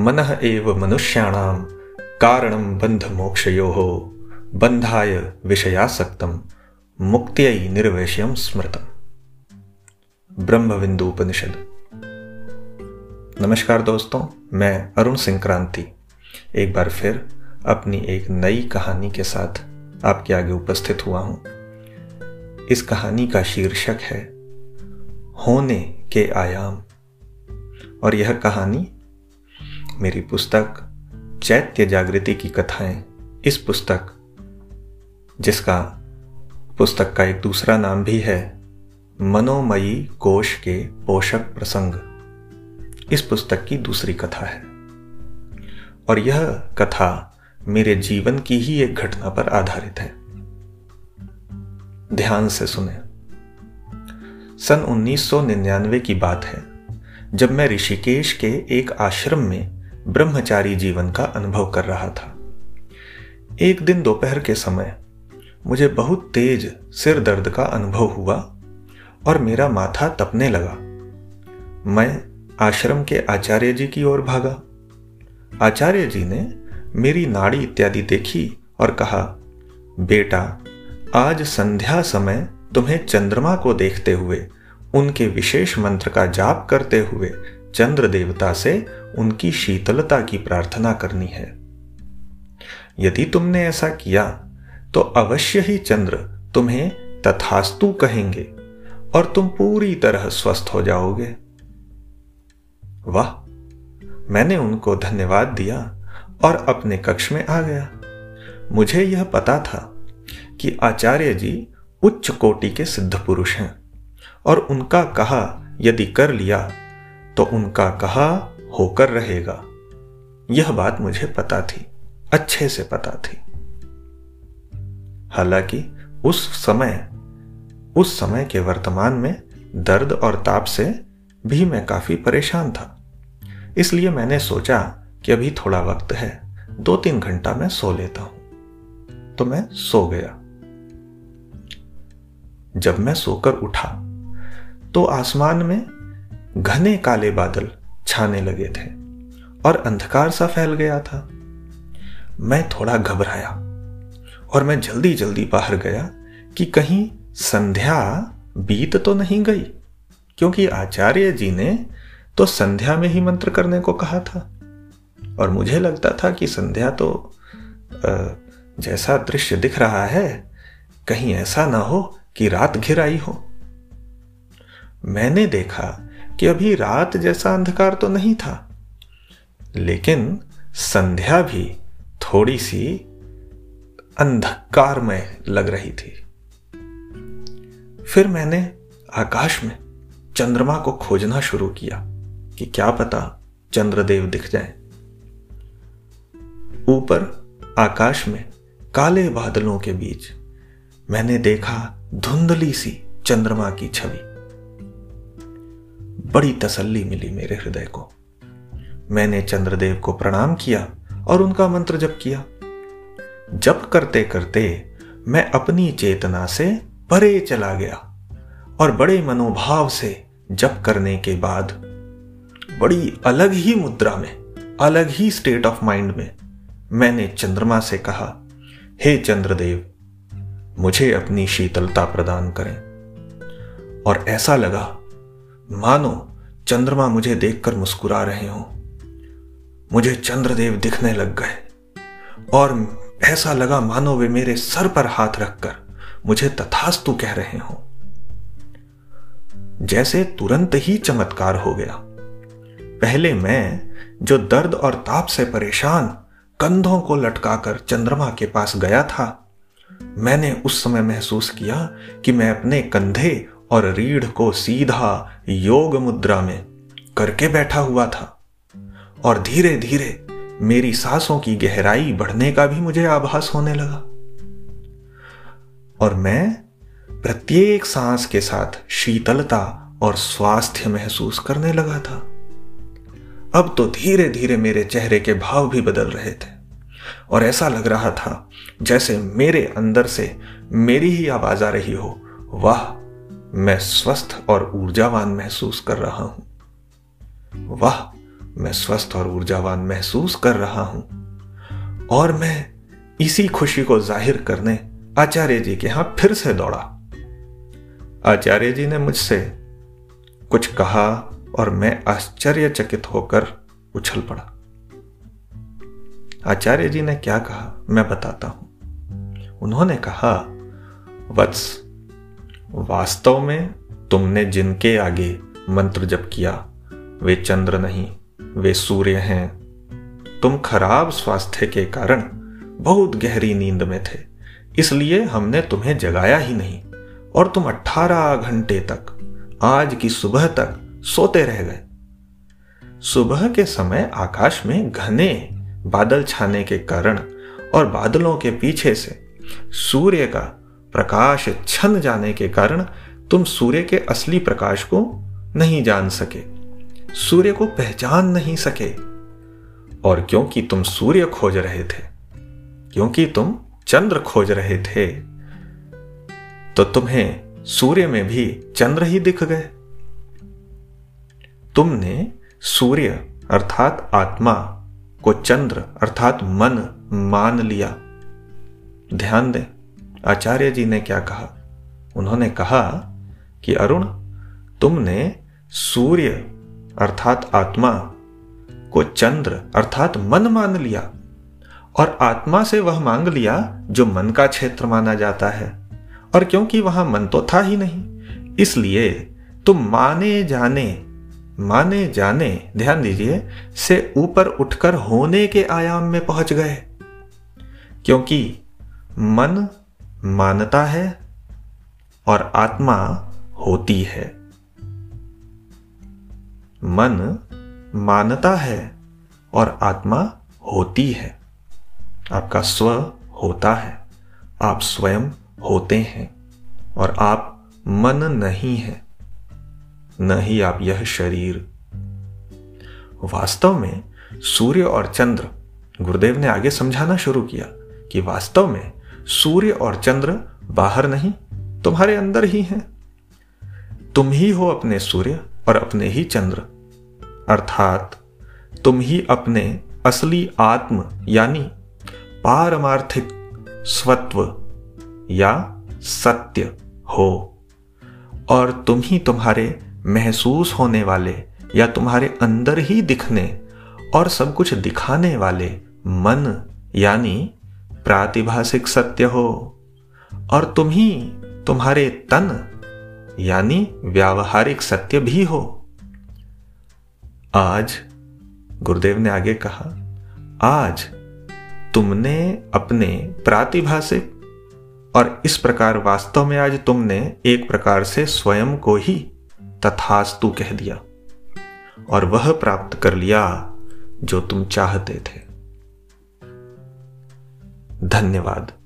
मन एव मनुष्याणाम कारणम बंध मोक्षयो बंधाय विषयासक्तम मुक्त्यय निर्वेशयम स्मृतम। ब्रह्मविंदु उपनिषद नमस्कार दोस्तों, मैं अरुण सिंह क्रांति। एक बार फिर अपनी एक नई कहानी के साथ आपके आगे उपस्थित हुआ हूँ। इस कहानी का शीर्षक है, होने के आयाम। और यह कहानी मेरी पुस्तक, चैत्य जागृति की कथाएँ। इस पुस्तक, जिसका पुस्तक का एक दूसरा नाम भी है, मनोमयी कोश के पोषक प्रसंग। इस पुस्तक की दूसरी कथा है। और यह कथा मेरे जीवन की ही एक घटना पर आधारित है। ध्यान से सुने। सन 1999 की बात है, जब मैं ऋषिकेश के एक आश्रम में ब्रह्मचारी जीवन का अनुभव कर रहा था। एक दिन दोपहर के समय मुझे बहुत तेज सिर दर्द का अनुभव हुआ और मेरा माथा तपने लगा। मैं आश्रम के आचार्य जी की ओर भागा। आचार्य जी ने मेरी नाड़ी इत्यादि देखी और कहा, बेटा, आज संध्या समय तुम्हें चंद्रमा को देखते हुए, उनके विशेष मंत्र का जाप करते हुए चंद्र देवता से उनकी शीतलता की प्रार्थना करनी है। यदि तुमने ऐसा किया तो अवश्य ही चंद्र तुम्हें तथास्तु कहेंगे और तुम पूरी तरह स्वस्थ हो जाओगे। वाह, मैंने उनको धन्यवाद दिया और अपने कक्ष में आ गया। मुझे यह पता था कि आचार्य जी उच्च कोटि के सिद्ध पुरुष हैं और उनका कहा यदि कर लिया तो उनका कहा, होकर रहेगा। यह बात मुझे पता थी, अच्छे से पता थी। हालाँकि उस समय उस समय के वर्तमान में दर्द और ताप से भी मैं काफ़ी परेशान था। इसलिए मैंने सोचा कि अभी थोड़ा वक्त है दो तीन घंटा मैं सो लेता हूँ। तो मैं सो गया। जब मैं सोकर उठा तो आसमान में घने काले बादल छाने लगे थे और अंधकार सा फैल गया था। मैं थोड़ा घबराया और मैं जल्दी जल्दी बाहर गया कि कहीं संध्या बीत तो नहीं गई, क्योंकि आचार्य जी ने तो संध्या में ही मंत्र करने को कहा था। और मुझे लगता था कि संध्या तो जैसा दृश्य दिख रहा है, कहीं ऐसा ना हो कि रात घिर आई हो। मैंने देखा कि अभी रात जैसा अंधकार तो नहीं था। लेकिन संध्या भी थोड़ी सी अंधकार में लग रही थी। फिर मैंने आकाश में चंद्रमा को खोजना शुरू किया कि क्या पता चंद्रदेव दिख जाए। ऊपर आकाश में काले बादलों के बीच मैंने देखा धुंधली सी चंद्रमा की छवि। बड़ी तसल्ली मिली मेरे हृदय को। मैंने चंद्रदेव को प्रणाम किया और उनका मंत्र जप किया। जप करते करते मैं अपनी चेतना से परे चला गया और बड़े मनोभाव से जप करने के बाद बड़ी अलग ही मुद्रा में, अलग ही स्टेट ऑफ़ माइंड में मैंने चंद्रमा से कहा, हे hey चंद्रदेव, मुझे अपनी शीतलता प्रदान करें। और ऐसा लगा मानो, चंद्रमा मुझे देखकर मुस्कुरा रहे हो। मुझे चंद्रदेव दिखने लग गए। और ऐसा लगा मानो वे मेरे सर पर हाथ रखकर मुझे तथास्तु कह रहे हो। जैसे तुरंत ही चमत्कार हो गया। पहले मैं, जो दर्द और ताप से परेशान, कंधों को लटकाकर चंद्रमा के पास गया था, मैंने उस समय महसूस किया कि मैं अपने कंधे और रीढ़ को सीधा योग मुद्रा में करके बैठा हुआ था। और धीरे धीरे मेरी सांसों की गहराई बढ़ने का भी मुझे आभास होने लगा। और मैं प्रत्येक सांस के साथ शीतलता और स्वास्थ्य महसूस करने लगा था। अब तो धीरे धीरे मेरे चेहरे के भाव भी बदल रहे थे। और ऐसा लग रहा था जैसे मेरे अंदर से मेरी ही आवाज़ आ रही हो, वाह मैं स्वस्थ और ऊर्जावान महसूस कर रहा हूँ। वाह, मैं स्वस्थ और ऊर्जावान महसूस कर रहा हूँ। और मैं इसी खुशी को ज़ाहिर करने आचार्य जी के यहाँ फिर से दौड़ा। आचार्य जी ने मुझसे कुछ कहा और मैं आश्चर्यचकित होकर उछल पड़ा। आचार्य जी ने क्या कहा, मैं बताता हूँ। उन्होंने कहा, वत्स वास्तव में तुमने जिनके आगे मंत्र जप किया, वे चंद्र नहीं, वे सूर्य हैं। तुम खराब स्वास्थ्य के कारण बहुत गहरी नींद में थे, इसलिए हमने तुम्हें जगाया ही नहीं, और तुम 18 घंटे तक, आज की सुबह तक सोते रह गए। सुबह के समय आकाश में घने बादल छाने के कारण और बादलों के पीछे से सूर्य का प्रकाश छन जाने के कारण तुम सूर्य के असली प्रकाश को नहीं जान सके, सूर्य को पहचान नहीं सके। और क्योंकि तुम सूर्य खोज रहे थे, क्योंकि तुम चंद्र खोज रहे थे तो तुम्हें सूर्य में भी चंद्र ही दिख गए। तुमने सूर्य अर्थात आत्मा को चंद्र अर्थात मन मान लिया। ध्यान दें आचार्य जी ने क्या कहा? उन्होंने कहा कि, अरुण, तुमने सूर्य अर्थात आत्मा को चंद्र अर्थात मन मान लिया और आत्मा से वह मांग लिया जो मन का क्षेत्र माना जाता है। और क्योंकि वहाँ मन तो था ही नहीं, इसलिए तुम माने जाने माने जाने, ध्यान दीजिए, से ऊपर उठकर होने के आयाम में पहुँच गए। क्योंकि मन मानता है और आत्मा होती है। मन मानता है और आत्मा होती है। आपका स्व होता है। आप स्वयं होते हैं और आप मन नहीं है। न ही आप यह शरीर। वास्तव में सूर्य और चंद्र, गुरुदेव ने आगे समझाना शुरू किया कि वास्तव में सूर्य और चंद्र बाहर नहीं, तुम्हारे अंदर ही हैं। तुम ही हो अपने सूर्य और अपने ही चंद्र। अर्थात, तुम ही अपने असली आत्म, यानी पारमार्थिक स्वत्व या सत्य हो। और तुम ही तुम्हारे महसूस होने वाले या तुम्हारे अंदर ही दिखने और सब कुछ दिखाने वाले मन, यानी प्रातिभाषिक सत्य हो और तुम ही तुम्हारे तन, यानी व्यावहारिक सत्य भी हो। आज गुरुदेव ने आगे कहा, आज तुमने अपने प्रातिभाषिक और इस प्रकार वास्तव में आज तुमने एक प्रकार से स्वयं को ही तथास्तु कह दिया और वह प्राप्त कर लिया जो तुम चाहते थे। धन्यवाद।